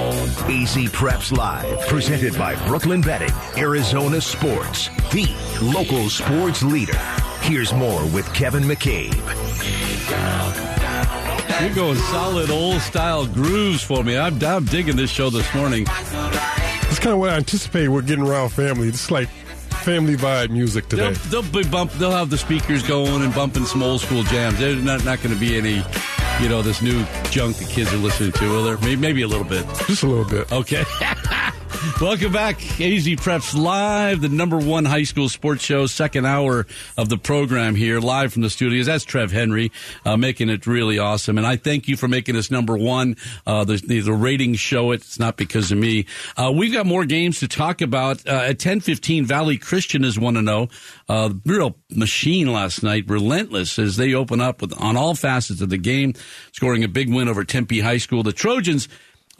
AZ Preps Live, presented by Brooklyn Betting, Arizona Sports, the local sports leader. Here's more with Kevin McCabe. You're going solid old style grooves for me. I'm, I'm digging this show this morning. It's kind of what I anticipate we're getting around family. It's like family vibe music today. They'll, they'll be bump. They'll have the speakers going and bumping some old school jams. There's not not going to be any, you know, this new junk the kids are listening to. Will there? Maybe, maybe a little bit. Just a little bit. Okay. Welcome back, AZ Preps Live, the number one high school sports show, second hour of the program here, live from the studios. That's Trev Henry, uh, making it really awesome. And I thank you for making us number one. Uh, the, the, ratings show it. It's not because of me. Uh, we've got more games to talk about. Uh, at 1015, Valley Christian is 1 to 0. Uh, real machine last night, relentless as they open up with, on all facets of the game, scoring a big win over Tempe High School. The Trojans,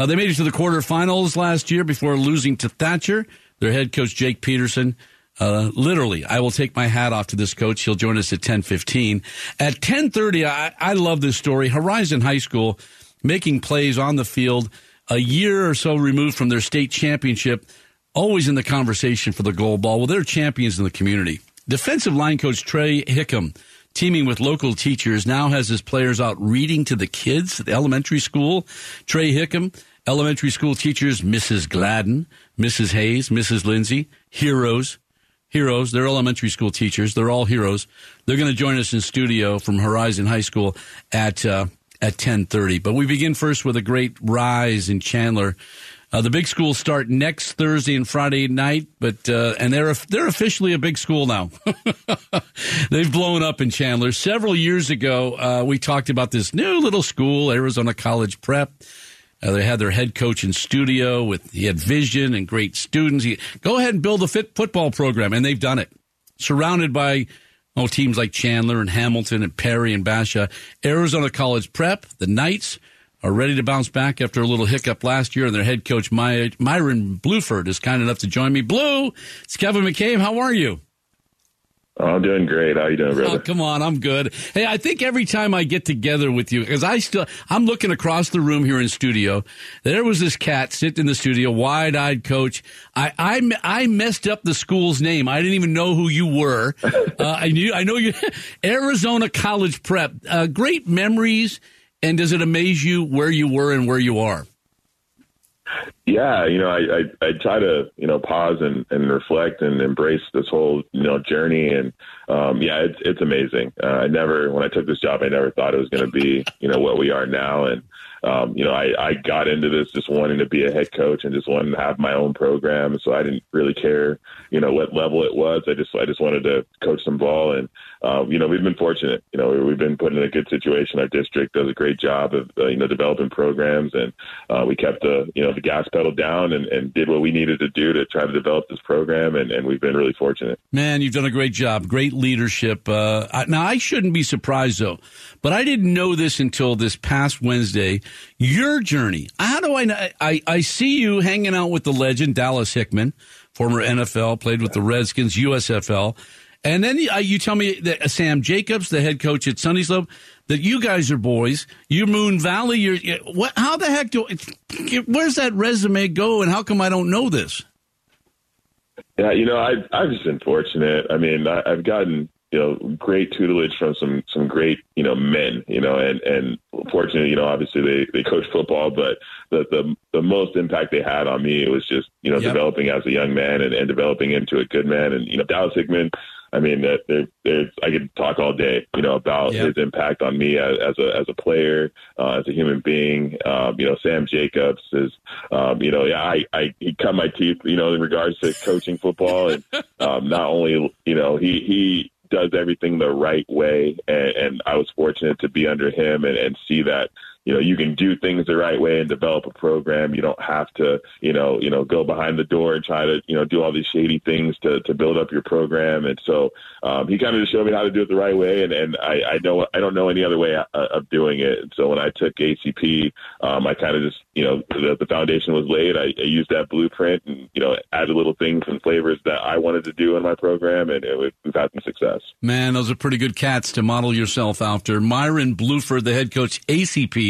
uh, they made it to the quarterfinals last year before losing to Thatcher. Their head coach, Jake Peterson, uh, literally, I will take my hat off to this coach. He'll join us at 1015. At 1030, I, I love this story. Horizon High School making plays on the field a year or so removed from their state championship, always in the conversation for the gold ball. Well, they're champions in the community. Defensive line coach Tre Hickam teaming with local teachers, now has his players out reading to the kids at the elementary school. Tre Hickam, elementary school teachers, Mrs. Gladden, Mrs. Hayes, Mrs. Lindsey, heroes, heroes. They're elementary school teachers. They're all heroes. They're going to join us in studio from Horizon High School at, uh, at 1030. But we begin first with a great rise in Chandler. Uh, the big schools start next Thursday and Friday night, but uh, and they're they're officially a big school now. They've blown up in Chandler. Several years ago, uh, we talked about this new little school, Arizona College Prep. Uh, they had their head coach in studio with he had vision and great students. He, go ahead and build a fit football program, and they've done it. Surrounded by oh teams like Chandler and Hamilton and Perry and Basha, Arizona College Prep, the Knights are ready to bounce back after a little hiccup last year, and their head coach My- Myron Blueford is kind enough to join me. Blue, it's Kevin McCabe. How are you? I'm doing great. How you doing, brother? Oh, come on, I'm good. Hey, I think every time I get together with you, because I still, I'm looking across the room here in studio. There was this cat sitting in the studio, wide-eyed coach. I, I, I messed up the school's name. I didn't even know who you were. uh, I knew, I know you, Arizona College Prep. Uh, great memories and does it amaze you where you were and where you are? Yeah, you know, I, I, I try to, you know, pause and, and reflect and embrace this whole, you know, journey. And, um, yeah, it's, it's amazing. Uh, I never, when I took this job, I never thought it was going to be, you know, what we are now. And, um, you know, I, I got into this just wanting to be a head coach and just wanting to have my own program. So I didn't really care, you know, what level it was. I just, I just wanted to coach some ball. And, um, you know, we've been fortunate. You know, we've been put in a good situation. Our district does a great job of, uh, you know, developing programs, and uh, we kept the, you know, the gas pedal down and, and did what we needed to do to try to develop this program, and, and we've been really fortunate. Man, you've done a great job. Great leadership. Uh, now, I shouldn't be surprised though, but I didn't know this until this past Wednesday. Your journey. How do I know? I, I see you hanging out with the legend Dallas Hickman, former NFL, played with the Redskins, USFL. And then uh, you tell me that uh, Sam Jacobs, the head coach at Sunnyslope, that you guys are boys. You Moon Valley. You're what? How the heck do? Where's that resume go? And how come I don't know this? Yeah, you know, I've I've just been fortunate. I mean, I, I've gotten you know great tutelage from some some great you know men. You know, and and fortunately, you know, obviously they they coach football, but the the the most impact they had on me was just you know yep. developing as a young man and, and developing into a good man. And you know, Dallas Hickman I mean, there, there's I could talk all day, you know, about yep. his impact on me as, as a as a player, uh, as a human being. Um, you know, Sam Jacobs is, um, you know, yeah, I, I he cut my teeth, you know, in regards to coaching football, and um, not only, you know, he he does everything the right way, and, and I was fortunate to be under him and, and see that you know you can do things the right way and develop a program. You don't have to you know you know go behind the door and try to you know do all these shady things to to build up your program. And so um, he kind of just showed me how to do it the right way. And and I, I know I don't know any other way uh, of doing it. And so when I took ACP um, I kind of just you know the, the foundation was laid. I, I used that blueprint and you know added little things and flavors that I wanted to do in my program and it, we've had some success. Man those are pretty good cats to model yourself after. Myron Blueford the head coach ACP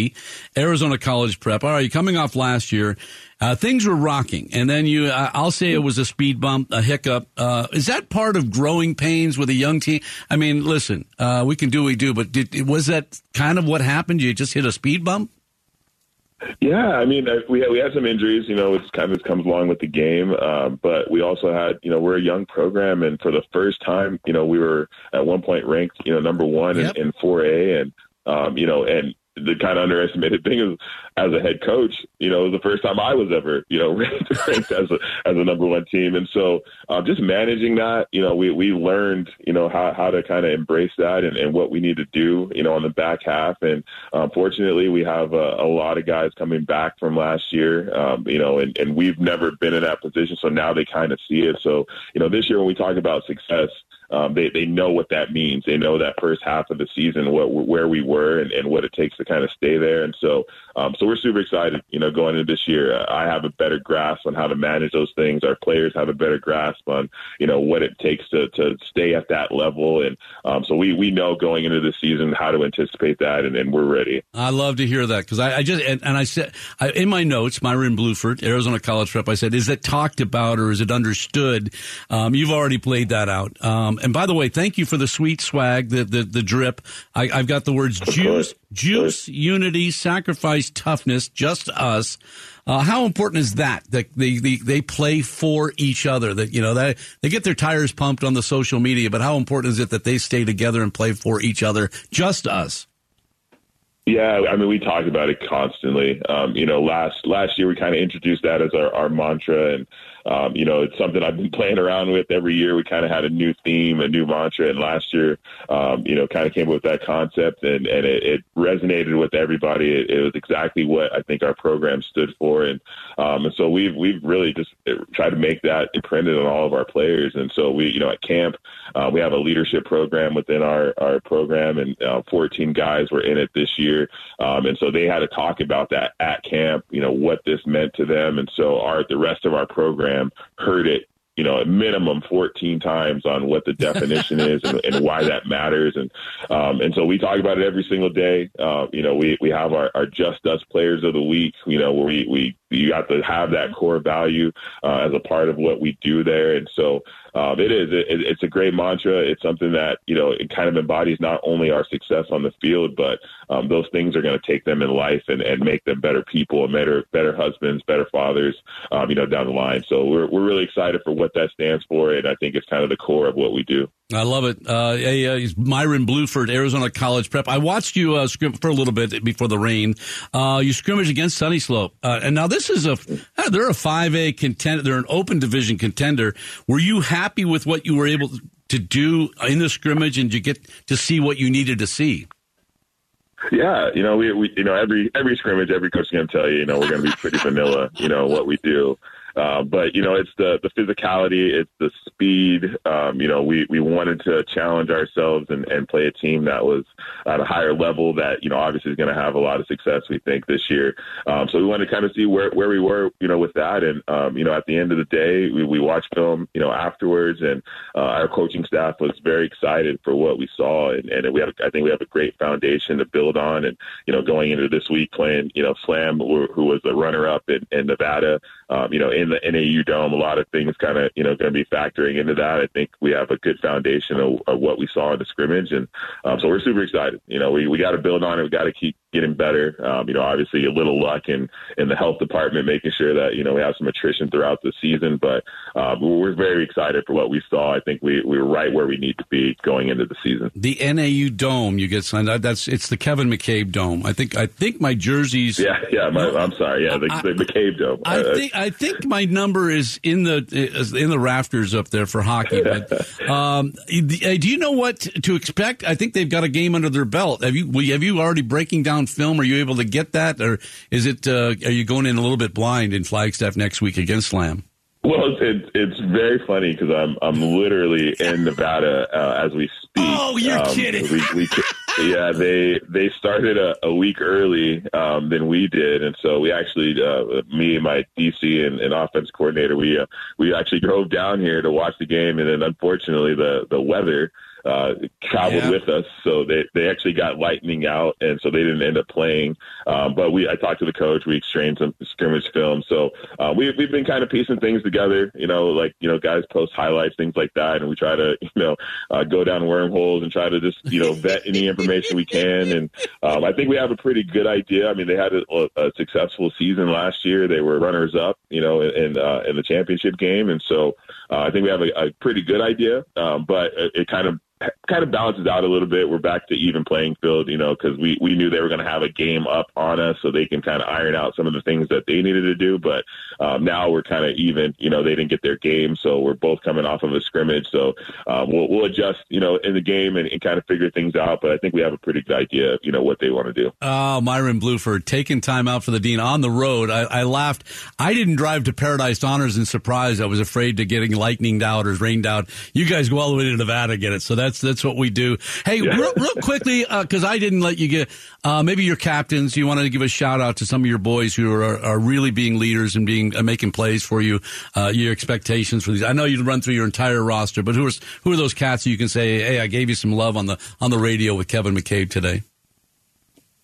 Arizona College Prep. All right, coming off last year. Uh, things were rocking, and then you, uh, I'll say it was a speed bump, a hiccup. Uh, is that part of growing pains with a young team? I mean, listen, uh, we can do what we do, but did, was that kind of what happened? You just hit a speed bump? Yeah, I mean, uh, we had, we had some injuries, you know, it's kind of comes along with the game. Uh, but we also had, you know, we're a young program, and for the first time, you know, we were at one point ranked, you know, number one yep. in, in 4A, and um, you know, and the kind of underestimated thing is as a head coach, you know, the first time I was ever, you know, ranked, as a as a number one team, and so uh, just managing that, you know, we we learned, you know, how how to kind of embrace that and, and what we need to do, you know, on the back half, and um, fortunately, we have a, a lot of guys coming back from last year, um, you know, and and we've never been in that position, so now they kind of see it. So, you know, this year when we talk about success um, they they know what that means. They know that first half of the season, what where we were, and, and what it takes to kind of stay there. And so, um, so we're super excited. You know, going into this year, I have a better grasp on how to manage those things. Our players have a better grasp on you know what it takes to to stay at that level. And um, so we we know going into the season how to anticipate that, and, and we're ready. I love to hear that because I, I, just and, and I said I, in my notes, Myron Blueford, Arizona College Prep. I said, is it talked about or is it understood? Um, you've already played that out. Um, and by the way, thank you for the sweet swag, the the, the drip. I, have got the words juice, juice, unity, sacrifice, toughness, just us. Uh, how important is that? That they, they they play for each other. That you know they they get their tires pumped on the social media, but how important is it that they stay together and play for each other, just us? Yeah, I mean, we talk about it constantly. Um, you know, last last year we kind of introduced that as our, our mantra, and um, you know, it's something I've been playing around with every year. We kind of had a new theme, a new mantra, and last year, um, you know, kind of came up with that concept, and and it, it resonated with everybody. It, it, was exactly what I think our program stood for, and um, and so we've we've really just tried to make that imprinted on all of our players. And so we, you know, at camp, uh, we have a leadership program within our our program, and uh, 14 guys were in it this year, um, and so they had to talk about that at camp. You know, what this meant to them, and so our the rest of our program program heard it you know, a minimum 14 times on what the definition is and, and, why that matters. And, um, and so we talk about it every single day. Uh, you know, we, we have our, our just us players of the week, you know, where we, we, you have to have that core value, uh, as a part of what we do there. And so, um, it is. It, it's a great mantra. It's something that you know it kind of embodies not only our success on the field, but um, those things are going to take them in life and, and make them better people and better better husbands, better fathers. Um, you know, down the line. So we're we're really excited for what that stands for, and I think it's kind of the core of what we do. I love it. Uh, Myron Blueford, Arizona College Prep. I watched you uh, scrim for a little bit before the rain. Uh, you scrimmaged against Sunnyslope, uh, and now this is a uh, they're a five A contender. They're an open division contender. Were you happy with what you were able to do in the scrimmage, and you get to see what you needed to see? Yeah, you know, we, we you know every every scrimmage, every coach is going to tell you, you know, we're going to be pretty vanilla, you know, what we do. Uh, but you know, it's the the physicality, it's the speed. Um, you know, we we wanted to challenge ourselves and, and play a team that was at a higher level. That you know, obviously is going to have a lot of success. We think this year. Um, so we wanted to kind of see where where we were, you know, with that. And um, you know, at the end of the day, we, we watched film, you know, afterwards, and uh, our coaching staff was very excited for what we saw. And, and we have, I think, we have a great foundation to build on. And you know, going into this week playing, you know, Slam, who, who was the runner up in, in Nevada, um, you know in the NAU Dome. A lot of things kind of you know going to be factoring into that. I think we have a good foundation of, of what we saw in the scrimmage, and um, so we're super excited. You know, we we got to build on it. We got to keep getting better. Um, you know, obviously a little luck in in the health department, making sure that you know we have some attrition throughout the season. But um, we're very excited for what we saw. I think we we were right where we need to be going into the season. The NAU Dome, you get signed. That's it's the Kevin McCabe Dome. I think I think my jerseys. Yeah, yeah. My, I'm sorry. Yeah, the, I, the McCabe Dome. I uh, think I think my number is in the in the rafters up there for hockey. But um, do you know what to expect? I think they've got a game under their belt. Have you have you already breaking down film? Are you able to get that, or is it? Uh, are you going in a little bit blind in Flagstaff next week against Slam? Well, it's it's very funny because I'm I'm literally in Nevada uh, as we speak. Oh, you're um, kidding! We, we, yeah, they they started a, a week early um, than we did, and so we actually, uh, me and my DC and, and offense coordinator, we uh, we actually drove down here to watch the game, and then unfortunately the the weather uh, traveled Yeah. with us, so they they actually got lightning out, and so they didn't end up playing. Um, but we I talked to the coach. We exchanged some scrimmage film, so uh, we we've been kind of piecing things together. You know, like you know, guys post highlights, things like that, and we try to you know uh, go down wormholes and try to just you know vet any information we can. And um, I think we have a pretty good idea. I mean, they had a, a successful season last year. They were runners up, you know, in uh, in the championship game, and so uh, I think we have a, a pretty good idea. Um, but it, it kind of kind of balances out a little bit. We're back to even playing field, you know, because we, we knew they were going to have a game up on us so they can kind of iron out some of the things that they needed to do. But um, now we're kind of even, you know, they didn't get their game. So we're both coming off of a scrimmage. So um, we'll, we'll adjust, you know, in the game and, and kind of figure things out. But I think we have a pretty good idea of, you know, what they want to do. Oh, Myron Blueford taking time out for the dean on the road. I, I laughed. I didn't drive to Paradise Honors in surprise. I was afraid to getting lightninged out or rained out. You guys go all the way to Nevada get it. So that's that's what we do. Hey, real, real quickly, because I didn't let you get uh, maybe your captains. You wanted to give a shout out to some of your boys who are, are really being leaders and being uh, making plays for you. Uh, your expectations for these. I know you run through your entire roster, but who are who are those cats you can say, hey, I gave you some love on the on the radio with Kevin McCabe today.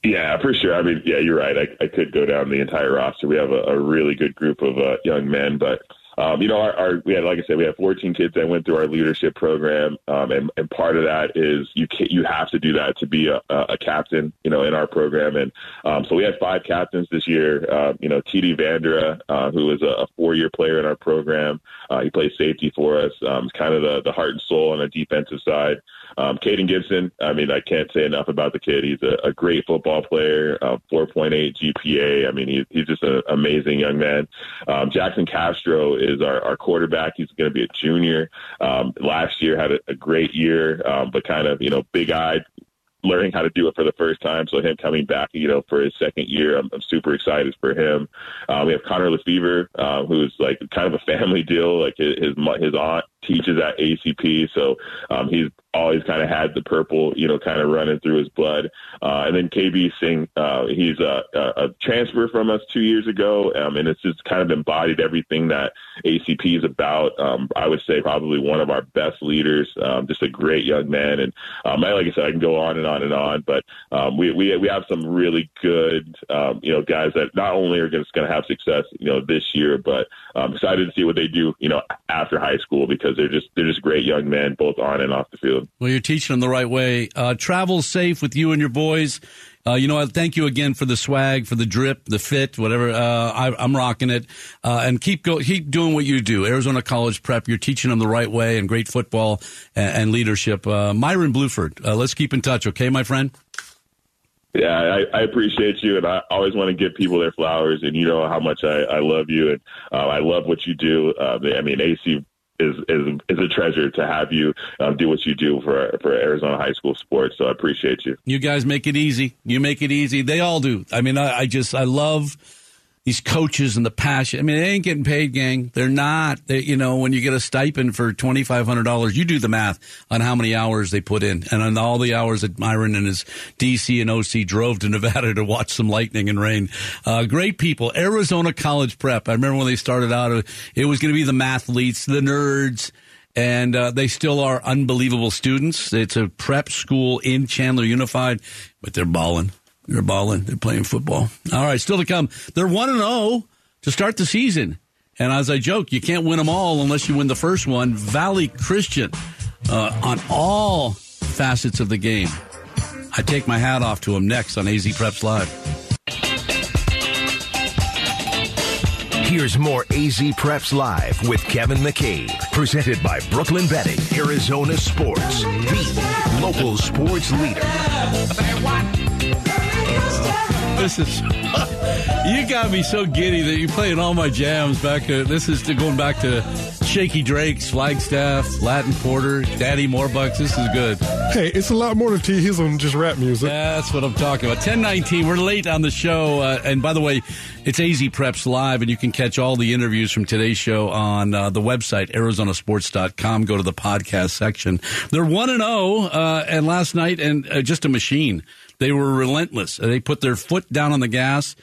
Yeah, for sure. I mean, yeah, you're right. I, I could go down the entire roster. We have a, a really good group of uh, young men, but um, you know, our, our we had, like I said, we have 14 kids that went through our leadership program, um, and, and part of that is you can, you have to do that to be a, a captain, you know, in our program. And um, so we had five captains this year. Uh, you know, TD Vandera, uh, who is a, a four-year player in our program, uh, he plays safety for us. Um, kind of the, the heart and soul on the defensive side. Um, Caden Gibson, I mean, I can't say enough about the kid. He's a, a great football player, uh, 4.8 GPA. I mean, he, he's just an amazing young man. Um, Jackson Castro is our, our quarterback. He's going to be a junior. Um, last year had a, a great year, um, but kind of, you know, big eyed, learning how to do it for the first time. So him coming back, you know, for his second year, I'm, I'm super excited for him. Uh, we have Connor Lefevre, uh, who's like kind of a family deal. Like his, his aunt teaches at ACP, so um, he's always kind of had the purple, you know, kind of running through his blood. Uh, and then KB Singh, uh, he's a, a, transfer from us two years ago, um, and it's just kind of embodied everything that ACP is about. Um, I would say probably one of our best leaders, um, just a great young man. And um, I, like I said, I can go on and on and on, but um, we, we we have some really good, um, you know, guys that not only are just going to have success, you know, this year, but I'm excited to see what they do, you know, after high school because they're just they're just great young men, both on and off the field. Well, you're teaching them the right way. Uh, travel safe with you and your boys. Uh, you know, I thank you again for the swag, for the drip, the fit, whatever. Uh, I, am rocking it, uh, and keep go, keep doing what you do. Arizona College Prep, you're teaching them the right way and great football and, and leadership. Uh, Myron Blueford, uh, let's keep in touch, okay, my friend. Yeah, I, I appreciate you, and I always want to give people their flowers. And you know how much I, I love you, and uh, I love what you do. Uh, I mean, AC is is is a treasure to have you um, do what you do for for Arizona high school sports. So I appreciate you. You guys make it easy. You make it easy. They all do. I mean, I, I just I love these coaches and the passion. I mean, they ain't getting paid, gang. They're not. They, you know, when you get a stipend for twenty five hundred dollars, you do the math on how many hours they put in, and on all the hours that Myron and his DC and OC drove to Nevada to watch some lightning and rain. Uh, great people. Arizona College Prep. I remember when they started out, it was going to be the mathletes, the nerds. And uh, they still are unbelievable students. It's a prep school in Chandler Unified, but they're balling. They're balling. They're playing football. All right, still to come. They're 1 and 0 to start the season. And as I joke, you can't win them all unless you win the first one. Valley Christian uh, on all facets of the game. I take my hat off to them next on AZ Preps Live. Here's more AZ Preps Live with Kevin McCabe, presented by Brooklyn Betting, Arizona Sports, the local sports leader. This is you got me so giddy that you're playing all my jams back. To, this is to going back to Shaky Drake's, Flagstaff, Latin Porter, Daddy Morebucks. This is good. Hey, it's a lot more to T. He's on just rap music. That's what I'm talking about. 1019. We're late on the show. Uh, and by the way, it's AZ Preps Live, and you can catch all the interviews from today's show on uh, the website, arizonasports.com. Go to the podcast section. They're 1 and 0, uh, and last night, and uh, just a machine. They were relentless. They put their foot down on the gas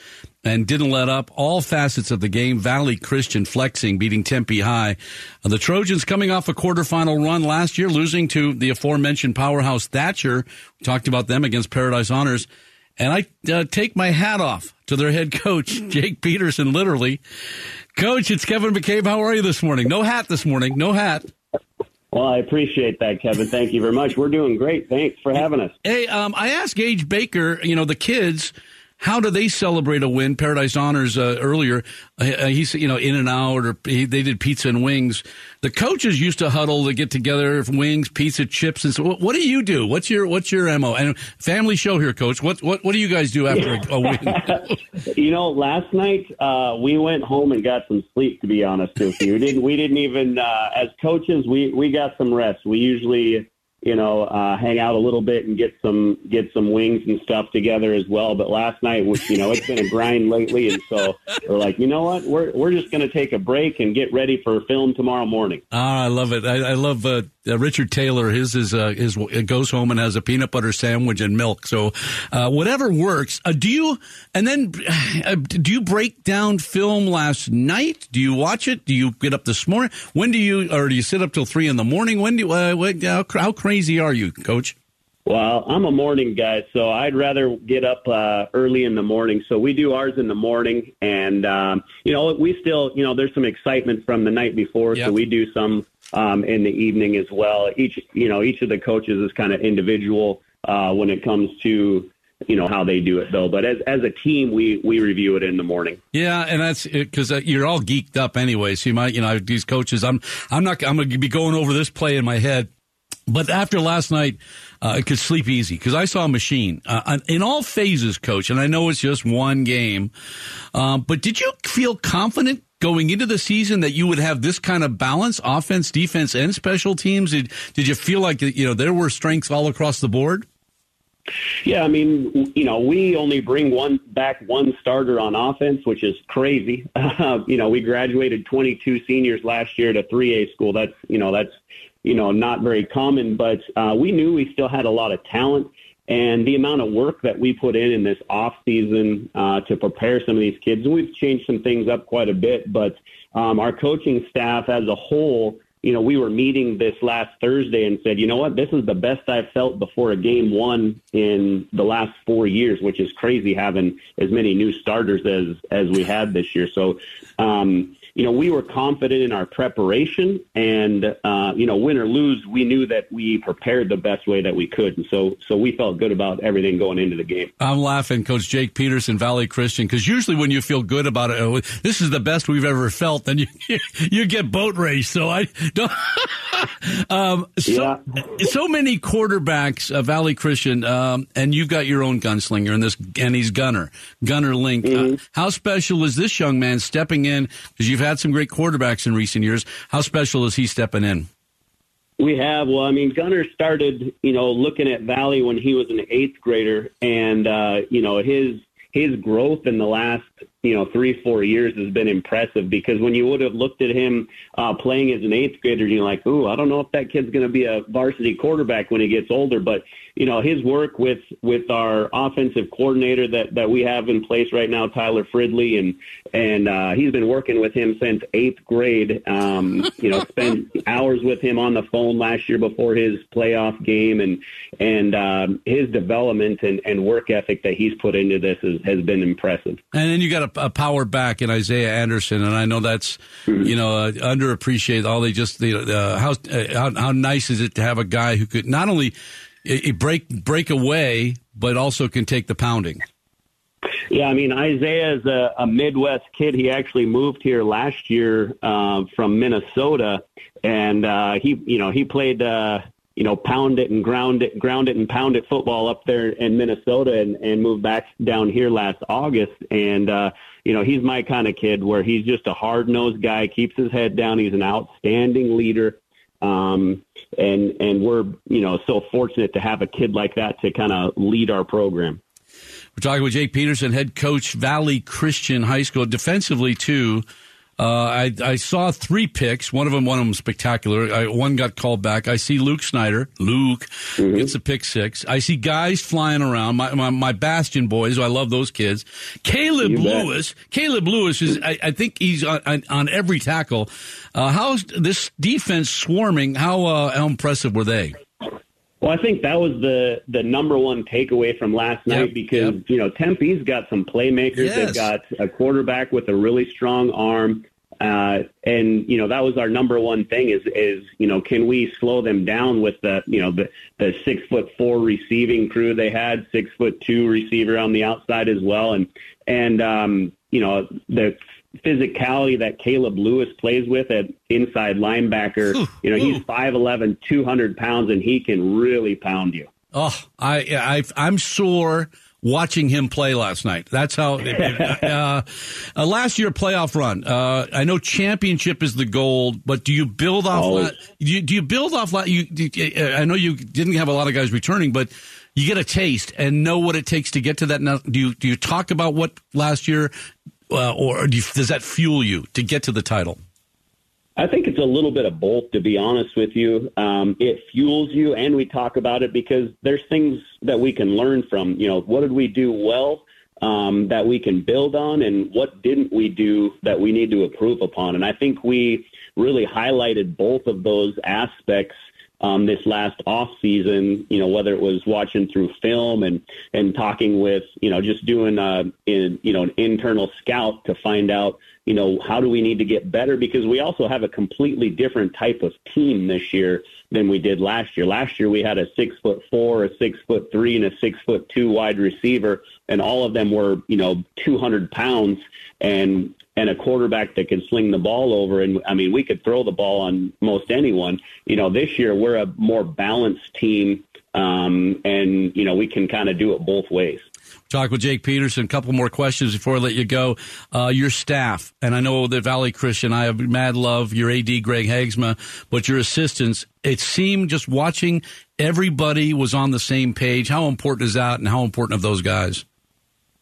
and didn't let up. All facets of the game. Valley Christian flexing, beating Tempe High. Uh, the Trojans coming off a quarterfinal run last year, losing to the aforementioned powerhouse Thatcher. We talked about them against Paradise Honors. And I uh, take my hat off to their head coach, Jake Peterson, literally. Coach, it's Kevin McCabe. How are you this morning? No hat this morning. No hat. Well, I appreciate that, Kevin. Thank you very much. We're doing great. Thanks for having us. Hey, um, I asked Gage Baker, you know, the kids how do they celebrate a win? Paradise Honors uh, earlier, uh, uh he's you know in and out, or he, they did pizza and wings. The coaches used to huddle to get together, wings, pizza, chips, and so. What, what do you do? What's your what's your mo? And family show here, Coach. What what what do you guys do after a, a win? you know, last night uh, we went home and got some sleep. To be honest with you, we didn't we didn't even uh, as coaches we we got some rest. We usually you know, uh, hang out a little bit and get some get some wings and stuff together as well. But last night you know, it's been a grind lately, and so we're like, you know what, we're we're just going to take a break and get ready for film tomorrow morning. Ah, I love it. I, I love uh, uh, Richard Taylor. His is uh, his goes home and has a peanut butter sandwich and milk. So uh, whatever works. Uh, do you and then uh, do you break down film last night? Do you watch it? Do you get up this morning? When do you or do you sit up till three in the morning? When do uh, what, how, how crazy are you, Coach? Well, I'm a morning guy, so I'd rather get up uh, early in the morning. So we do ours in the morning, and um, you know, we still, you know, there's some excitement from the night before, yep. so we do some um, in the evening as well. Each, you know, each of the coaches is kind of individual uh, when it comes to you know how they do it though. But as as a team we we review it in the morning. Yeah and that's because uh, you're all geeked up anyway so you might you know these coaches i'm i'm not i'm gonna be going over this play in my head but after last night, uh, I could sleep easy because I saw a machine uh, in all phases, coach. And I know it's just one game, um, but did you feel confident going into the season that you would have this kind of balance, offense, defense, and special teams? Did Did you feel like you know there were strengths all across the board? Yeah, I mean, you know, we only bring one back one starter on offense, which is crazy. Uh, you know, we graduated 22 seniors last year to 3A school. That's you know that's you know, not very common, but uh, we knew we still had a lot of talent. And the amount of work that we put in in this off season uh, to prepare some of these kids, and we've changed some things up quite a bit. But um, our coaching staff as a whole, you know, we were meeting this last Thursday and said, you know what, this is the best I've felt before a game one in the last four years, which is crazy having as many new starters as as we had this year. So, um, you know, we were confident in our preparation, and uh, you know, win or lose, we knew that we prepared the best way that we could, and so so we felt good about everything going into the game. I'm laughing, Coach Jake Peterson, Valley Christian, because usually when you feel good about it, oh, this is the best we've ever felt, then you you get boat race. So I don't. um, so, yeah. so many quarterbacks, uh, Valley Christian, um, and you've got your own gunslinger, and this and he's Gunner, Gunner Link. Uh, mm-hmm. Uh, how special is this young man stepping in? Because you've had some great quarterbacks in recent years. How special is he stepping in? We have. Well, I mean, Gunner started, you know, looking at Valley when he was an eighth grader, and uh, you know his his growth in the last you know three four years has been impressive because when you would have looked at him uh, playing as an eighth grader, you're like, ooh, I don't know if that kid's going to be a varsity quarterback when he gets older. But you know his work with with our offensive coordinator that that we have in place right now, Tyler Fridley, and and uh, he's been working with him since eighth grade. Um, you know, spent hours with him on the phone last year before his playoff game, and and um, his development and, and work ethic that he's put into this is, has been impressive. And then you got a, a power back in Isaiah Anderson, and I know that's mm-hmm. you know uh, underappreciated. All they just know, uh, how, uh, how how nice is it to have a guy who could not only break break away, but also can take the pounding. Yeah, I mean Isaiah is a, a Midwest kid. He actually moved here last year uh, from Minnesota, and uh, he, you know, he played, uh, you know, pound it and ground it, ground it and pound it football up there in Minnesota, and, and moved back down here last August. And uh, you know, he's my kind of kid where he's just a hard nosed guy, keeps his head down. He's an outstanding leader. Um, and and we're you know so fortunate to have a kid like that to kind of lead our program. We're talking with Jake Peterson, head coach, Valley Christian High School. Defensively, too, Uh, I, I saw three picks. One of them, one of them spectacular. I, one got called back. I see Luke Snyder. Luke mm-hmm. gets a pick six. I see guys flying around. My, my, my Bastion boys. I love those kids. Caleb you Lewis. Bet. Caleb Lewis is. I, I think he's on, on, on every tackle. Uh, how's this defense swarming? How uh, how impressive were they? Well, I think that was the the number one takeaway from last night yep, because yep. you know Tempe's got some playmakers. Yes. They've got a quarterback with a really strong arm, uh, and you know that was our number one thing is is you know can we slow them down with the you know the the six foot four receiving crew they had, six foot two receiver on the outside as well, and and um, you know the physicality that Caleb Lewis plays with at inside linebacker. you know, he's 5'11", 200 pounds, and he can really pound you. Oh, I, I I'm sore watching him play last night. That's how. uh, uh, last year playoff run. Uh, I know championship is the goal, but do you build off? Oh. do, you, do you build off? You, uh, I know you didn't have a lot of guys returning, but you get a taste and know what it takes to get to that. Now, do you do you talk about what last year uh, or do you, does that fuel you to get to the title? I think it's a little bit of both, to be honest with you. Um, it fuels you, and we talk about it because there's things that we can learn from. You know, what did we do well um, that we can build on, and what didn't we do that we need to improve upon? And I think we really highlighted both of those aspects um, this last off season. You know, whether it was watching through film and and talking with you know just doing uh, in, you know an internal scout to find out you know how do we need to get better because we also have a completely different type of team this year than we did last year. Last year we had a six foot four, a six foot three, and a six foot two wide receiver, and all of them were you know 200 pounds and and a quarterback that can sling the ball over. And I mean, we could throw the ball on most anyone. You know, this year we're a more balanced team, um, and you know we can kind of do it both ways. Talk with Jake Peterson. A couple more questions before I let you go. Uh, your staff, and I know that Valley Christian, I have mad love your AD Greg Hagsma, but your assistants. It seemed just watching everybody was on the same page. How important is that, and how important of those guys?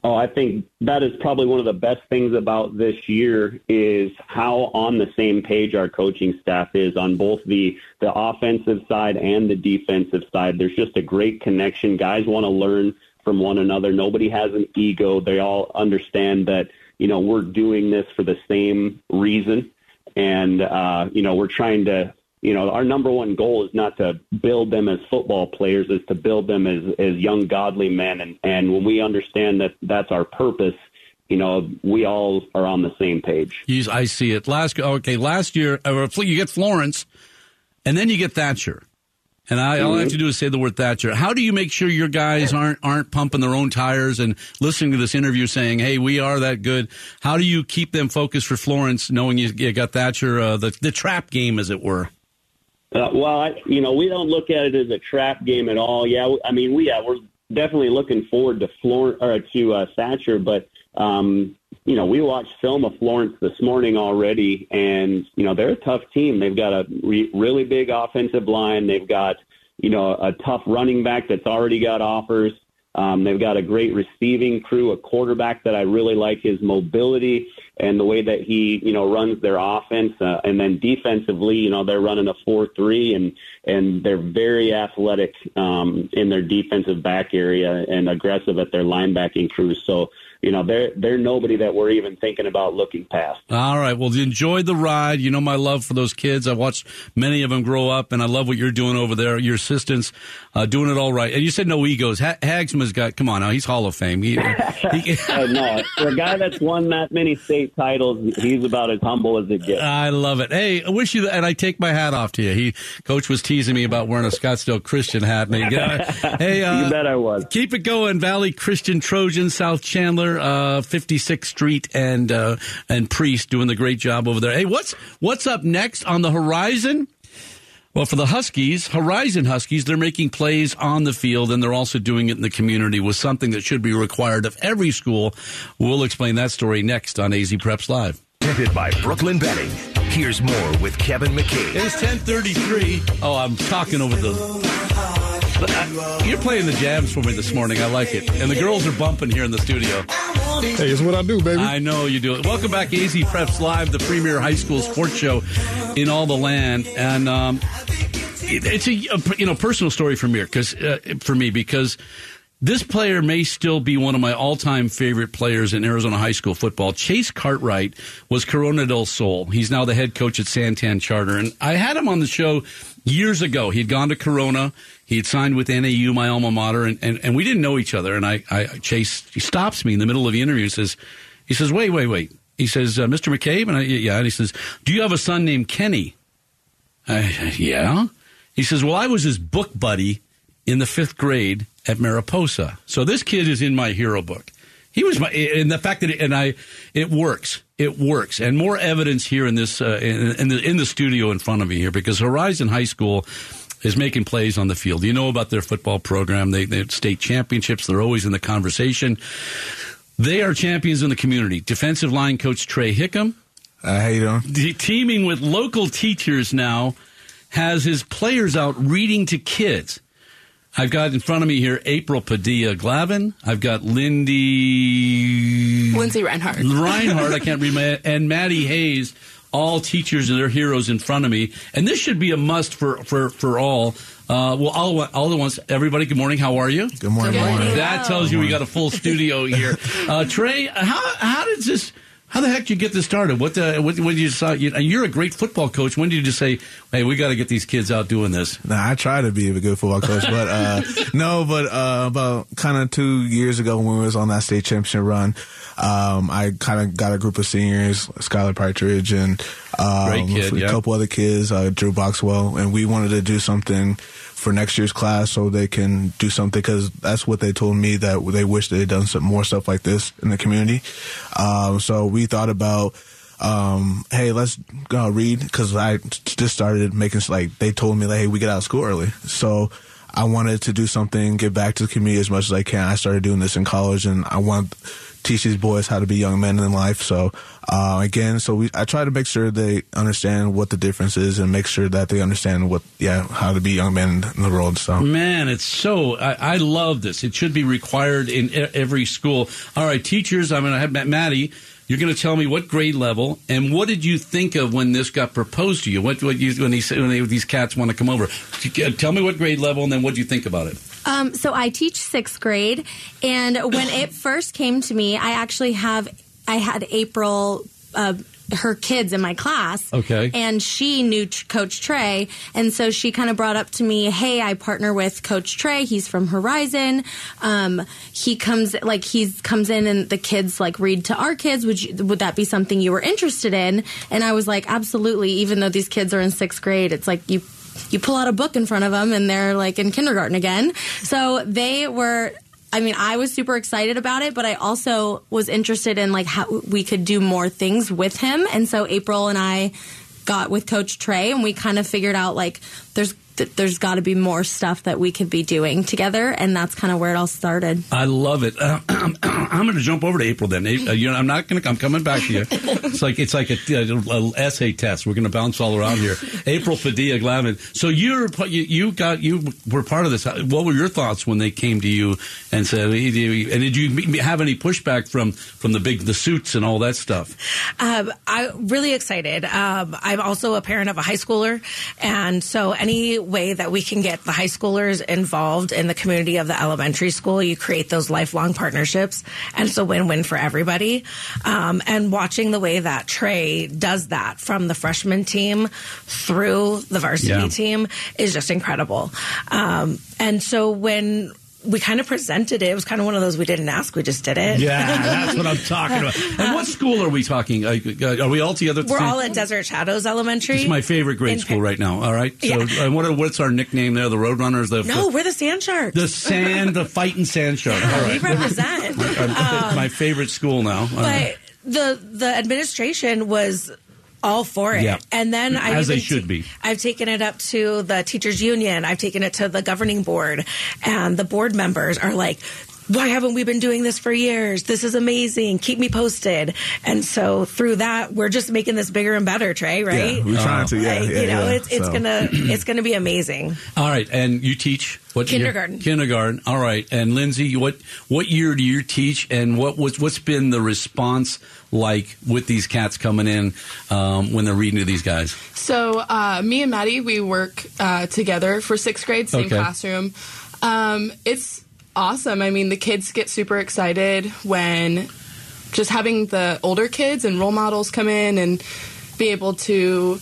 Oh, I think that is probably one of the best things about this year is how on the same page our coaching staff is on both the the offensive side and the defensive side. There's just a great connection. Guys want to learn from one another. Nobody has an ego. They all understand that you know we're doing this for the same reason, and uh, you know we're trying to you know, our number one goal is not to build them as football players, is to build them as, as young, godly men. And, and when we understand that that's our purpose, you know, we all are on the same page. I see it. Last okay, last year uh, you get Florence, and then you get Thatcher, and I, all I have to do is say the word Thatcher. How do you make sure your guys aren't aren't pumping their own tires and listening to this interview saying, "Hey, we are that good"? How do you keep them focused for Florence, knowing you, you got Thatcher, uh, the the trap game, as it were? Uh, well, I, you know, we don't look at it as a trap game at all. Yeah, I mean, we yeah, we're definitely looking forward to Flor or to uh, Thatcher, but um, you know, we watched film of Florence this morning already, and you know, they're a tough team. They've got a re- really big offensive line. They've got you know a tough running back that's already got offers. Um, they've got a great receiving crew, a quarterback that I really like his mobility and the way that he, you know, runs their offense. Uh, and then defensively, you know, they're running a four-three, and and they're very athletic um, in their defensive back area and aggressive at their linebacking crew. So you know, they're they're nobody that we're even thinking about looking past. All right. Well, enjoy the ride. You know my love for those kids. I've watched many of them grow up, and I love what you're doing over there. Your assistants uh, doing it all right. And you said no egos. Ha- Hagsman's got. Come on now, he's Hall of Fame. He, he, uh, no, for a guy that's won that many state titles, he's about as humble as it gets. I love it. Hey, I wish you. And I take my hat off to you. He coach was teasing me about wearing a Scottsdale Christian hat. And he, hey, uh, you bet I was. Keep it going, Valley Christian Trojan, South Chandler uh, 56th Street and uh, and Priest doing the great job over there. Hey, what's what's up next on the horizon? Well, for the Huskies, Horizon Huskies, they're making plays on the field and they're also doing it in the community with something that should be required of every school. We'll explain that story next on AZ Preps Live. Presented by Brooklyn Betting. Here's more with Kevin McCabe. It's 1033. Oh, I'm talking over the You're playing the jams for me this morning. I like it. And the girls are bumping here in the studio. Hey, it's what I do, baby. I know you do it. Welcome back, AZ Preps Live, the premier high school sports show in all the land. And um, it, it's a, a you know personal story for me because uh, for me because this player may still be one of my all-time favorite players in Arizona high school football. Chase Cartwright was Corona del Sol. He's now the head coach at Santan Charter, and I had him on the show years ago. He'd gone to Corona. He had signed with NAU, my alma mater, and, and, and we didn't know each other. And I, I Chase he stops me in the middle of the interview and says, he says, wait, wait, wait. He says, uh, Mr. McCabe, and I, yeah, and he says, do you have a son named Kenny? I, yeah. He says, well, I was his book buddy in the fifth grade at Mariposa. So this kid is in my hero book. He was my, and the fact that, it, and I, it works. It works. And more evidence here in this, uh, in, in, the, in the studio in front of me here, because Horizon High School is making plays on the field. You know about their football program. They, they have state championships. They're always in the conversation. They are champions in the community. Defensive line coach Tre Hickam, Uh, how you doing? de- teaming with local teachers now, has his players out reading to kids. I've got in front of me here April Padilla Gladden. I've got Lindy Lindsey Reinhardt. Reinhardt. I can't read my and Maddie Hayes. All teachers and their heroes in front of me, and this should be a must for for for all. Uh, well, all all the ones. Everybody, good morning. How are you? Good morning. Good morning. That tells you we got a full studio here. Uh, Tre, how how did this? How the heck did you get this started? What the, what, when did you decide? You, you're a great football coach. When did you just say, "Hey, we got to get these kids out doing this"? Nah, I try to be a good football coach, but uh, no, but uh, about kind of two years ago when we was on that state championship run, um, I kind of got a group of seniors, Skylar Partridge and um, kid, a yeah. couple other kids, uh, Drew Boxwell, and we wanted to do something for next year's class so they can do something because that's what they told me that they wish they had done some more stuff like this in the community. Um, so we thought about um, hey, let's go read because I just started making like they told me like, hey, we get out of school early, so I wanted to do something, give back to the community as much as I can. I started doing this in college, and I want teach these boys how to be young men in life. So uh, again, so we I try to make sure they understand what the difference is, and make sure that they understand what yeah how to be young men in the world. So. Man, it's so. I, I love this. It should be required in every school. All right, teachers. I'm going to have Ma- Maddie. You're going to tell me what grade level and what did you think of when this got proposed to you? What, what you when he when they, these cats want to come over? Tell me what grade level and then what do you think about it? Um, so I teach sixth grade, and when it first came to me, I actually have I had April. Uh, her kids in my class. Okay. And she knew Coach Tre. And so she kind of brought up to me, hey, I partner with Coach Tre. He's from Horizon. Um, he comes, like, he's comes in and the kids, like, read to our kids. Would you, would that be something you were interested in? And I was like, absolutely. Even though these kids are in sixth grade, it's like you you pull out a book in front of them and they're like in kindergarten again. So they were I mean, I was super excited about it, but I also was interested in like how we could do more things with him. And so April and I got with Coach Tre and we kind of figured out like there's th- there's got to be more stuff that we could be doing together, and that's kind of where it all started. I love it. Uh, I'm going to jump over to April then. A- uh, you know, I'm not going to. I'm coming back to you. It's like it's like a, a, a essay test. We're going to bounce all around here. April Padilla Gladden. So you're you, you got you were part of this. What were your thoughts when they came to you and said? And did you have any pushback from from the big the suits and all that stuff? Um, I'm really excited. Um, I'm also a parent of a high schooler, and so any way that we can get the high schoolers involved in the community of the elementary school, you create those lifelong partnerships, and it's a win-win for everybody. Um, and watching the way that Tre does that from the freshman team through the varsity Yeah. team is just incredible. Um, and so when we kind of presented it. It was kind of one of those we didn't ask, we just did it. Yeah, that's what I'm talking about. And what school are we talking? Uh, Are we all together? We're all at Desert Shadows Elementary. It's my favorite grade In school Pitt- right now. All right. So, Yeah. and what are, what's our nickname there? The Roadrunners. The No, we're the Sand Sharks. the sand, the fighting sand shark. All we right. represent. Uh, my favorite school now. All right. but the the administration was all for it. Yeah. And then I As they should be. I've taken it up to the teachers union. I've taken it to the governing board and the board members are like why haven't we been doing this for years? This is amazing. Keep me posted. And so through that, we're just making this bigger and better, Tre, right? Yeah, we're trying to. Yeah, Like, yeah, you know, yeah. it's, it's So- gonna it's gonna be amazing. All right, and you teach what year? Kindergarten. Kindergarten. All right, and Lindsey, what what year do you teach, and what was what's been the response like with these cats coming in um, when they're reading to these guys? So uh, me and Maddie, we work uh, together for sixth grade, same Okay. classroom. Um, it's awesome. I mean, the kids get super excited when just having the older kids and role models come in and be able to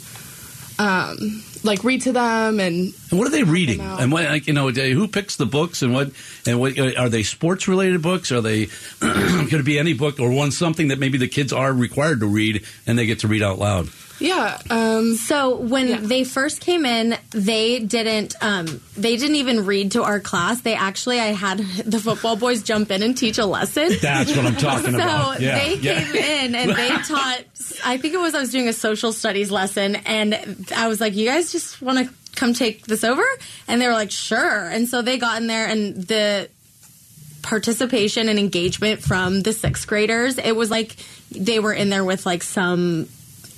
um, like read to them and And what are they reading? And what like, you know, who picks the books, and what and what are they sports related books? Are they could it be any book or one something that maybe the kids are required to read and they get to read out loud? Yeah. Um, So when Yeah. they first came in, they didn't um, they didn't even read to our class. They actually I had the football boys jump in and teach a lesson. That's what I'm talking So about. Yeah, they yeah. came in and they taught. I think it was I was doing a social studies lesson, and I was like, "You guys just want to come take this over?" And they were like, "Sure." And so they got in there, and the participation and engagement from the sixth graders, it was like they were in there with like some.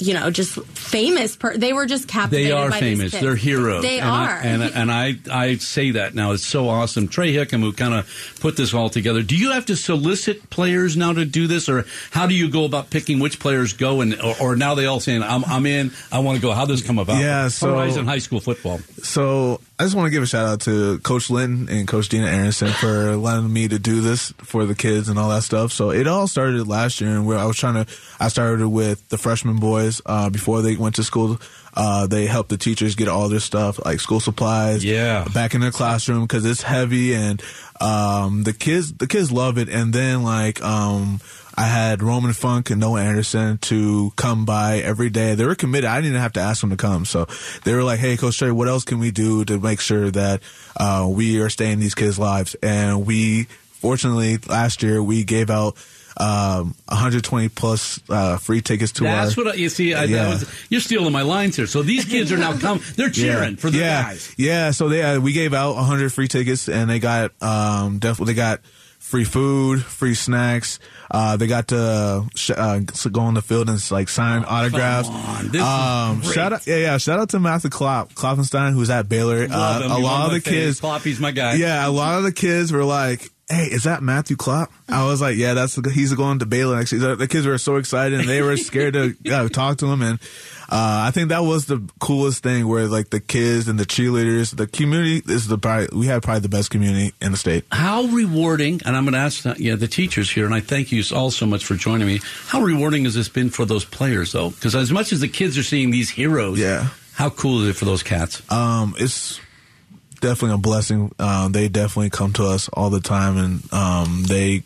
You know, just famous. Per- they were just captivated. They are by these famous. kids. They're heroes. They and are. I, and and I I say that now. It's so awesome. Tre Hickam, who kind of put this all together. Do you have to solicit players now to do this, or how do you go about picking which players go? And or, or now they all saying, "I'm I'm in. I want to go." How does this come about? Yeah, so- Horizon High School football. So I just want to give a shout out to Coach Lynn and Coach Dina Aronson for letting me to do this for the kids and all that stuff. So it all started last year, and where I was trying to, I started with the freshman boys uh, before they went to school. Uh, they help the teachers get all their stuff like school supplies, Yeah. back in their classroom because it's heavy and um, the kids the kids love it. And then like um, I had Roman Funk and Noah Anderson to come by every day. They were committed. I didn't even have to ask them to come. So they were like, "Hey, Coach Tre, what else can we do to make sure that uh, we are staying these kids' lives?" And we, fortunately, last year we gave out. Um, 120 plus uh, free tickets to That's our. what I, you see. I, Yeah. that was, you're stealing my lines here. So these kids are now come. They're cheering for the yeah. guys. Yeah, so they uh, we gave out 100 free tickets, and they got um definitely they got free food, free snacks. Uh, they got to sh- uh, go on the field and like sign autographs. Oh, is um, shout out, yeah, yeah. Shout out to Matthew Klopp, Klopfenstein, who's at Baylor. Uh, a lot of the kids, Kloppy's my guy. yeah, a lot of the kids were like, "Hey, is that Matthew Klopp?" I was like, "Yeah, that's he's going to Baylor next year." The kids were so excited and they were scared to uh, talk to him, and uh, I think that was the coolest thing. Where like the kids and the cheerleaders, the community is the probably we had probably the best community in the state. How rewarding, and I'm going to ask yeah, the teachers here, and I thank you all so much for joining me. How rewarding has this been for those players, though? Because as much as the kids are seeing these heroes, Yeah. how cool is it for those cats? Um, it's definitely a blessing. Um, they definitely come to us all the time, and um, they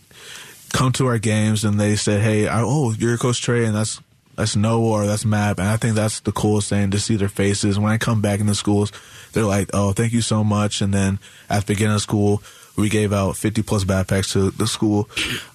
come to our games and they say, "Hey, I, oh, you're Coach Tre," and that's that's Noah or that's Map, and I think that's the coolest thing to see their faces when I come back into schools. They're like, "Oh, thank you so much," and then at the beginning of school. We gave out 50 plus backpacks to the school,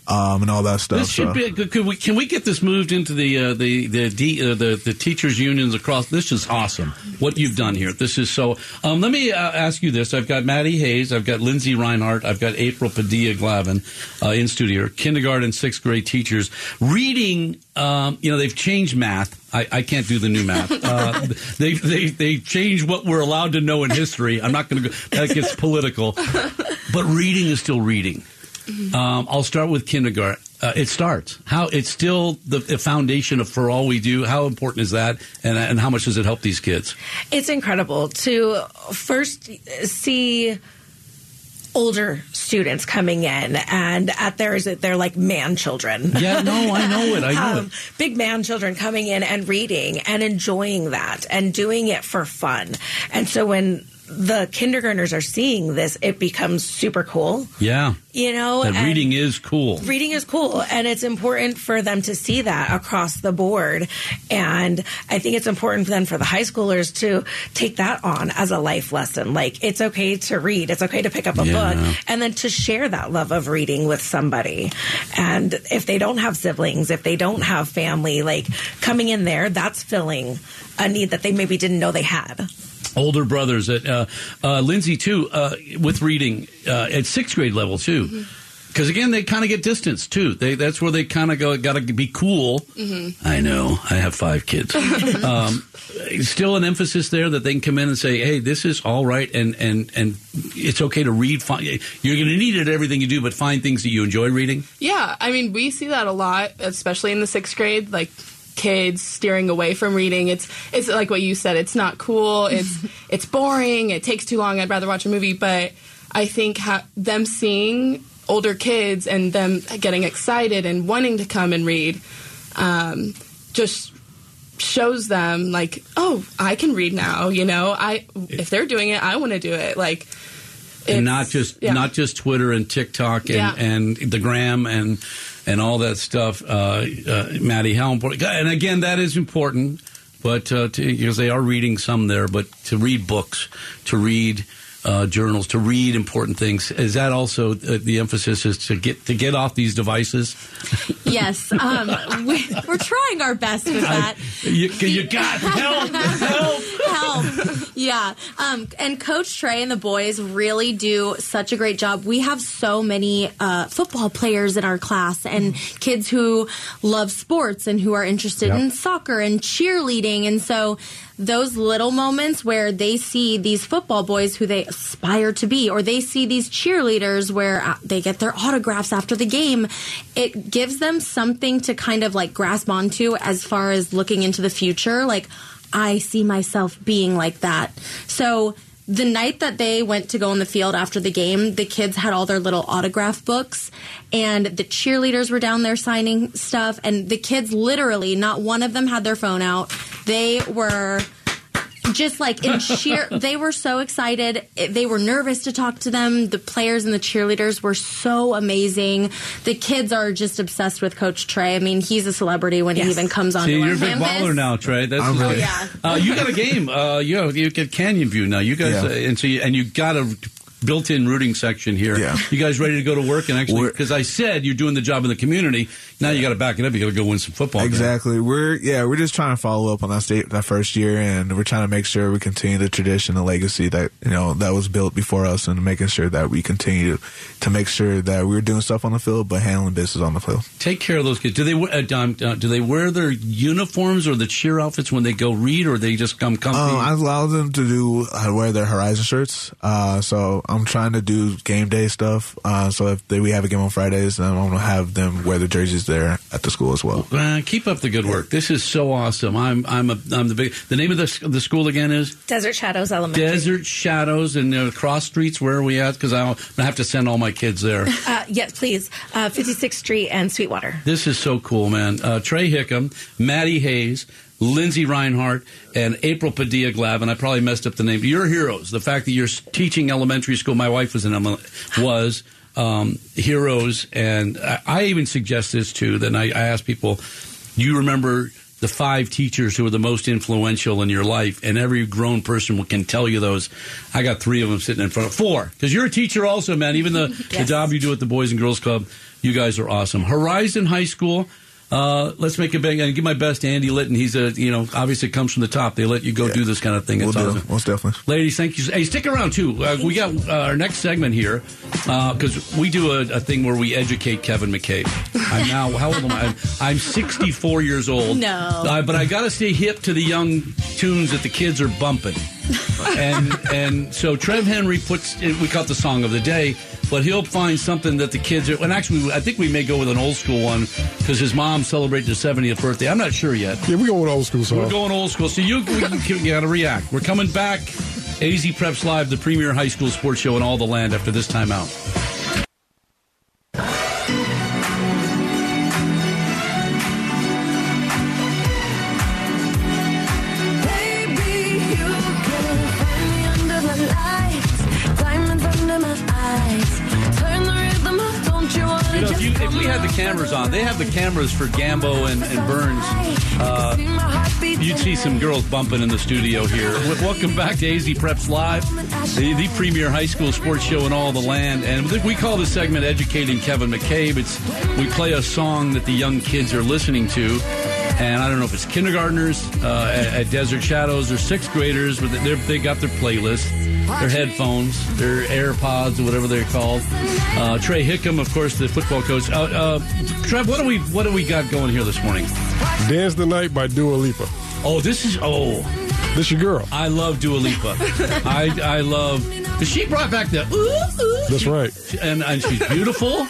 um, and all that stuff. This should so. be. Could we, can we get this moved into the uh, the the, D, uh, the the teachers unions across? This is awesome. What you've done here. This is so. Um, let me uh, ask you this. I've got Maddie Hayes. I've got Lindsey Reinhardt. I've got April Padilla Glavin uh, in studio. Kindergarten, sixth grade teachers reading. Um, you know they've changed math. I, I can't do the new math. Uh, they they they changed what we're allowed to know in history. I'm not going to go. That gets political. But reading is still reading. Um, I'll start with kindergarten. Uh, it starts. How it's still the, the foundation of for all we do. How important is that, and and how much does it help these kids? It's incredible to first see older students coming in and at theirs they're like man children Yeah, no, I know it. I know um, it. big man children coming in and reading and enjoying that and doing it for fun and so when the kindergartners are seeing this it becomes super cool. Yeah, you know that reading is cool. reading is cool and it's important for them to see that across the board. And i think it's important then for the high schoolers to take that on as a life lesson. Like it's okay to read it's okay to pick up a Yeah. book and then to share that love of reading with somebody. And if they don't have siblings if they don't have family like coming in there that's filling a need that they maybe didn't know they had Older brothers at uh, uh, Lindsey too uh, with reading uh, at sixth grade level too. because again, they kind of get distance too. They that's where they kind of go. Got to be cool. Mm-hmm. I know. I have five kids. um, still an emphasis there that they can come in and say, "Hey, this is all right," and and and it's okay to read. Find, you're going to need it everything you do, but find things that you enjoy reading. Yeah, I mean, we see that a lot, especially in the sixth grade. Like kids steering away from reading. It's it's like what you said. It's not cool. It's it's boring. It takes too long. I'd rather watch a movie. But I think ha- them seeing older kids and them getting excited and wanting to come and read um, just shows them like, oh, I can read now. You know, I if they're doing it, I want to do it. Like. and not just yeah. not just Twitter and TikTok and, Yeah. and the gram and and all that stuff. Uh, uh, Maddie, how important? And again, that is important, but uh, to, because they are reading some there, but to read books, to read. Uh, journals to read important things is that also uh, the emphasis is to get to get off these devices Yes, um, we, we're trying our best with that. you, you got help help help. Yeah. Um, and Coach Tre and the boys really do such a great job. We have so many uh, football players in our class and kids who love sports and who are interested Yep. in soccer and cheerleading. And so those little moments where they see these football boys who they aspire to be, or they see these cheerleaders where uh, they get their autographs after the game, it gives them something to kind of like grasp onto as far as looking into the future. Like, I see myself being like that. So the night that they went to go on the field after the game, the kids had all their little autograph books and the cheerleaders were down there signing stuff and the kids literally not one of them had their phone out. They were just like in sheer they were so excited they were nervous to talk to them the players and the cheerleaders were so amazing the kids are just obsessed with coach Tre i mean he's a celebrity when he even comes on See, to you're a big campus. baller now, Tre. That's I'm really- yeah. Uh, you got a game. Uh, you know, you get Canyon View now. You guys, Yeah. uh, and so you, and you got a built-in rooting section here. Yeah. You guys ready to go to work and actually? Because I said you're doing the job in the community. Now you got to back it up. You got to go win some football. Exactly. We're yeah, we're just trying to follow up on that state that first year, and we're trying to make sure we continue the tradition, the legacy that you know that was built before us, and making sure that we continue to make sure that we're doing stuff on the field, but handling business on the field. Take care of those kids. Do they wear- uh, um, uh, do they wear their uniforms or the cheer outfits when they go read, or they just come comfy? Um, I allow them to do uh, wear their Horizon shirts. Uh, so I'm trying to do game day stuff. Uh, so if they, we have a game on Fridays, then I'm gonna have them wear the jerseys there at the school as well. Uh, keep up the good work. This is so awesome. I'm I'm a, I'm the big. The name of the the school again is Desert Shadows Elementary. Desert Shadows and uh, cross streets. Where are we at? Because I I have to send all my kids there. Uh, yes, please. Uh, 56th Street and Sweetwater. This is so cool, man. Uh, Tre Hickam, Maddie Hayes, Lindsey Reinhardt, and April Padilla Glavin. I probably messed up the name. You're heroes. The fact that you're teaching elementary school. My wife was in ele- was um, heroes, and I, I even suggest this too. Then I, I ask people, do you remember the five teachers who were the most influential in your life, and every grown person can tell you those. I got three of them sitting in front of four because you're a teacher also, man. Even the, the job you do at the Boys and Girls Club, you guys are awesome. Horizon High School. Uh, let's make a big and give my best to Andy Litton. He's a you know obviously it comes from the top. They let you go do this kind of thing. We'll It's do, awesome. most definitely. Ladies, thank you. Hey, stick around too. Uh, we got uh, our next segment here because we do a, a thing where we educate Kevin McCabe. I'm now how old am I? I'm, I'm 64 years old. No. uh, but I got to stay hip to the young tunes that the kids are bumping. and and so Trev Henry puts we call it the song of the day. But he'll find something that the kids are. And actually, I think we may go with an old school one because his mom celebrated his 70th birthday. I'm not sure yet. Yeah, we go with old school song. We're going old school. So you, you, you got to react. We're coming back. AZ Preps Live, the premier high school sports show in all the land after this time had the cameras on, they have the cameras for Gambo and, and Burns. Uh, you'd see some girls bumping in the studio here. Welcome back to AZ Preps Live, the, the premier high school sports show in all the land. And we call this segment Educating Kevin McCabe. It's We play a song that the young kids are listening to. And I don't know if it's kindergartners uh, at, at Desert Shadows or sixth graders, but they got their playlist, their headphones, their AirPods, or whatever they're called. Uh, Tre Hickam, of course, the football coach. Uh, uh, Trev, what do we what do we got going here this morning? Dance the Night by Dua Lipa. Oh, this is oh, This your girl. I love Dua Lipa. I I love. She brought back the ooh, ooh, That's right. and and she's beautiful,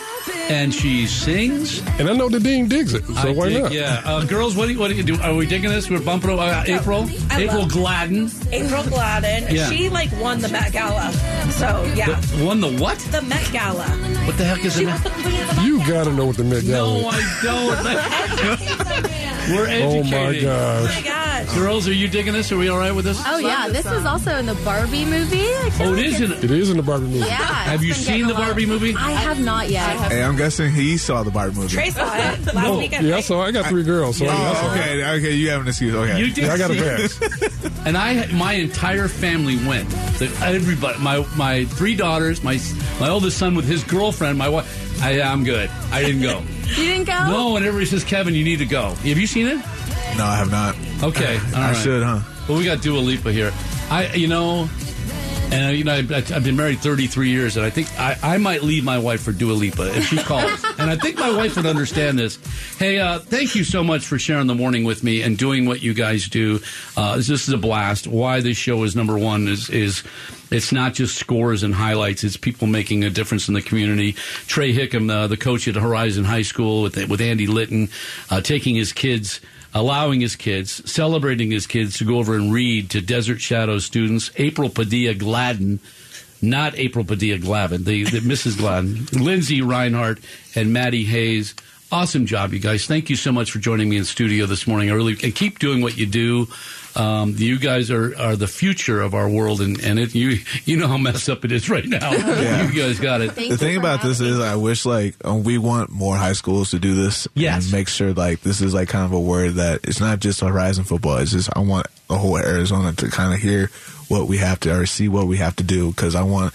and she sings. And I know the dean digs it, so I why dig- not? Yeah, uh, girls, what do you what do you do? Are we digging this? We're bumping over uh, April. I April Gladden April Gladden. Yeah. She like won the Met Gala. So yeah, The- won the what? the Met Gala. What the heck is She it? was the queen of the You gotta know what the Met Gala No, is. I don't. We're Oh my educated. Oh my gosh. Girls, are you digging this? Are we all right with this? Oh yeah, this is also in the Barbie movie. I feel Oh, it like is in it's- in the Barbie movie. Yeah. Have it's you been seen getting the a lot- Barbie movie? I have not yet. Hey, I'm guessing he saw the Barbie movie. Tre saw it last Oh, weekend. yeah, so I got three girls. So that's Oh, okay, okay. You have an excuse. Okay. You did. I got a see- pass. And I, my entire family went. The, everybody, my my three daughters, my my oldest son with his girlfriend, my wife. I, I'm good. I didn't go. You didn't go? No, and everybody says, Kevin, you need to go. Have you seen it? no, I have not. Okay, all I right. should, huh? Well, we got Dua Lipa here. I, you know, and you know, I, I've been married 33 years, and I think I, I might leave my wife for Dua Lipa if she calls. and I think my wife would understand this. Hey, uh, thank you so much for sharing the morning with me and doing what you guys do. Uh, this is a blast. Why this show is number one is is it's not just scores and highlights; it's people making a difference in the community. Tre Hickam, uh, the coach at Horizon High School, with with Andy Litton, uh, taking his kids allowing his kids, celebrating his kids to go over and read to Desert Shadows students. April Padilla Gladden, not April Padilla Glavin, the, the Mrs. Gladden, Lindsey Reinhardt, and Maddie Hayes. Awesome job, you guys. Thank you so much for joining me in studio this morning early, and keep doing what you do. Um, you guys are, are the future of our world, and, and it, you you know how messed up it is right now. Yeah. You guys got it. Thank the thing about this having is. I wish like uh, we want more high schools to do this. Yes. and make sure like this is like kind of a word that it's not just Horizon football. It's just I want the whole Arizona to kind of hear what we have to or see what we have to do because I want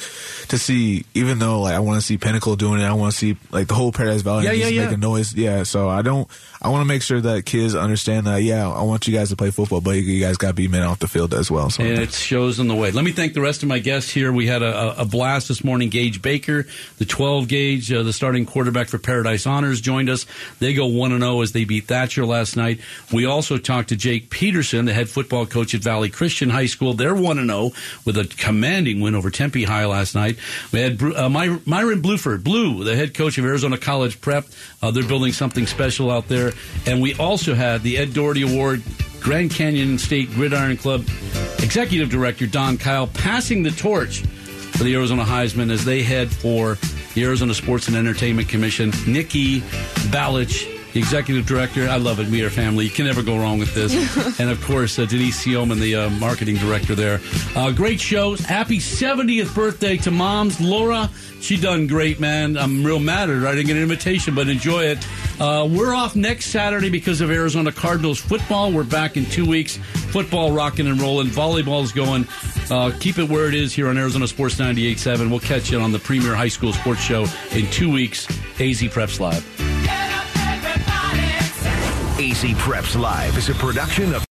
to see even though like I want to see Pinnacle doing it. I want to see like the whole Paradise Valley Yeah, yeah, yeah. make a noise. Yeah, so I don't. I want to make sure that kids understand that. Yeah, I want you guys to play football, but you guys got to be men off the field as well. So And it shows in the way. Let me thank the rest of my guests here. We had a, a- blast this morning. Gage Baker, the 12 gauge, uh, the starting quarterback for Paradise Honors, joined us. They go 1 0 as they beat Thatcher last night. We also talked to Jake Peterson, the head football coach at Valley Christian High School. They're 1 0 with a commanding win over Tempe High last night. We had uh, My- Myron Blueford, Blue, the head coach of Arizona College Prep. Uh, they're building something special out there. And we also had the Ed Doherty Award Grand Canyon State Gridiron Club Executive Director Don Kyle passing the torch for the Arizona Heisman as they head for the Arizona Sports and Entertainment Commission. Nikki Balich, the Executive Director. I love it. We are family. You can never go wrong with this. and of course, uh, Denise Sioman, the uh, Marketing Director there. Uh, great shows. Happy 70th birthday to moms. Laura, she done great, man. I'm real mad at her. I didn't get an invitation, but enjoy it. Uh, we're off next Saturday because of Arizona Cardinals football. We're back in two weeks. Football rocking and rolling. Volleyball's going. Uh, keep it where it is here on Arizona Sports 98.7. We'll catch you on the premier high school sports show in two weeks. AZ Preps Live. AZ Preps Live is a production of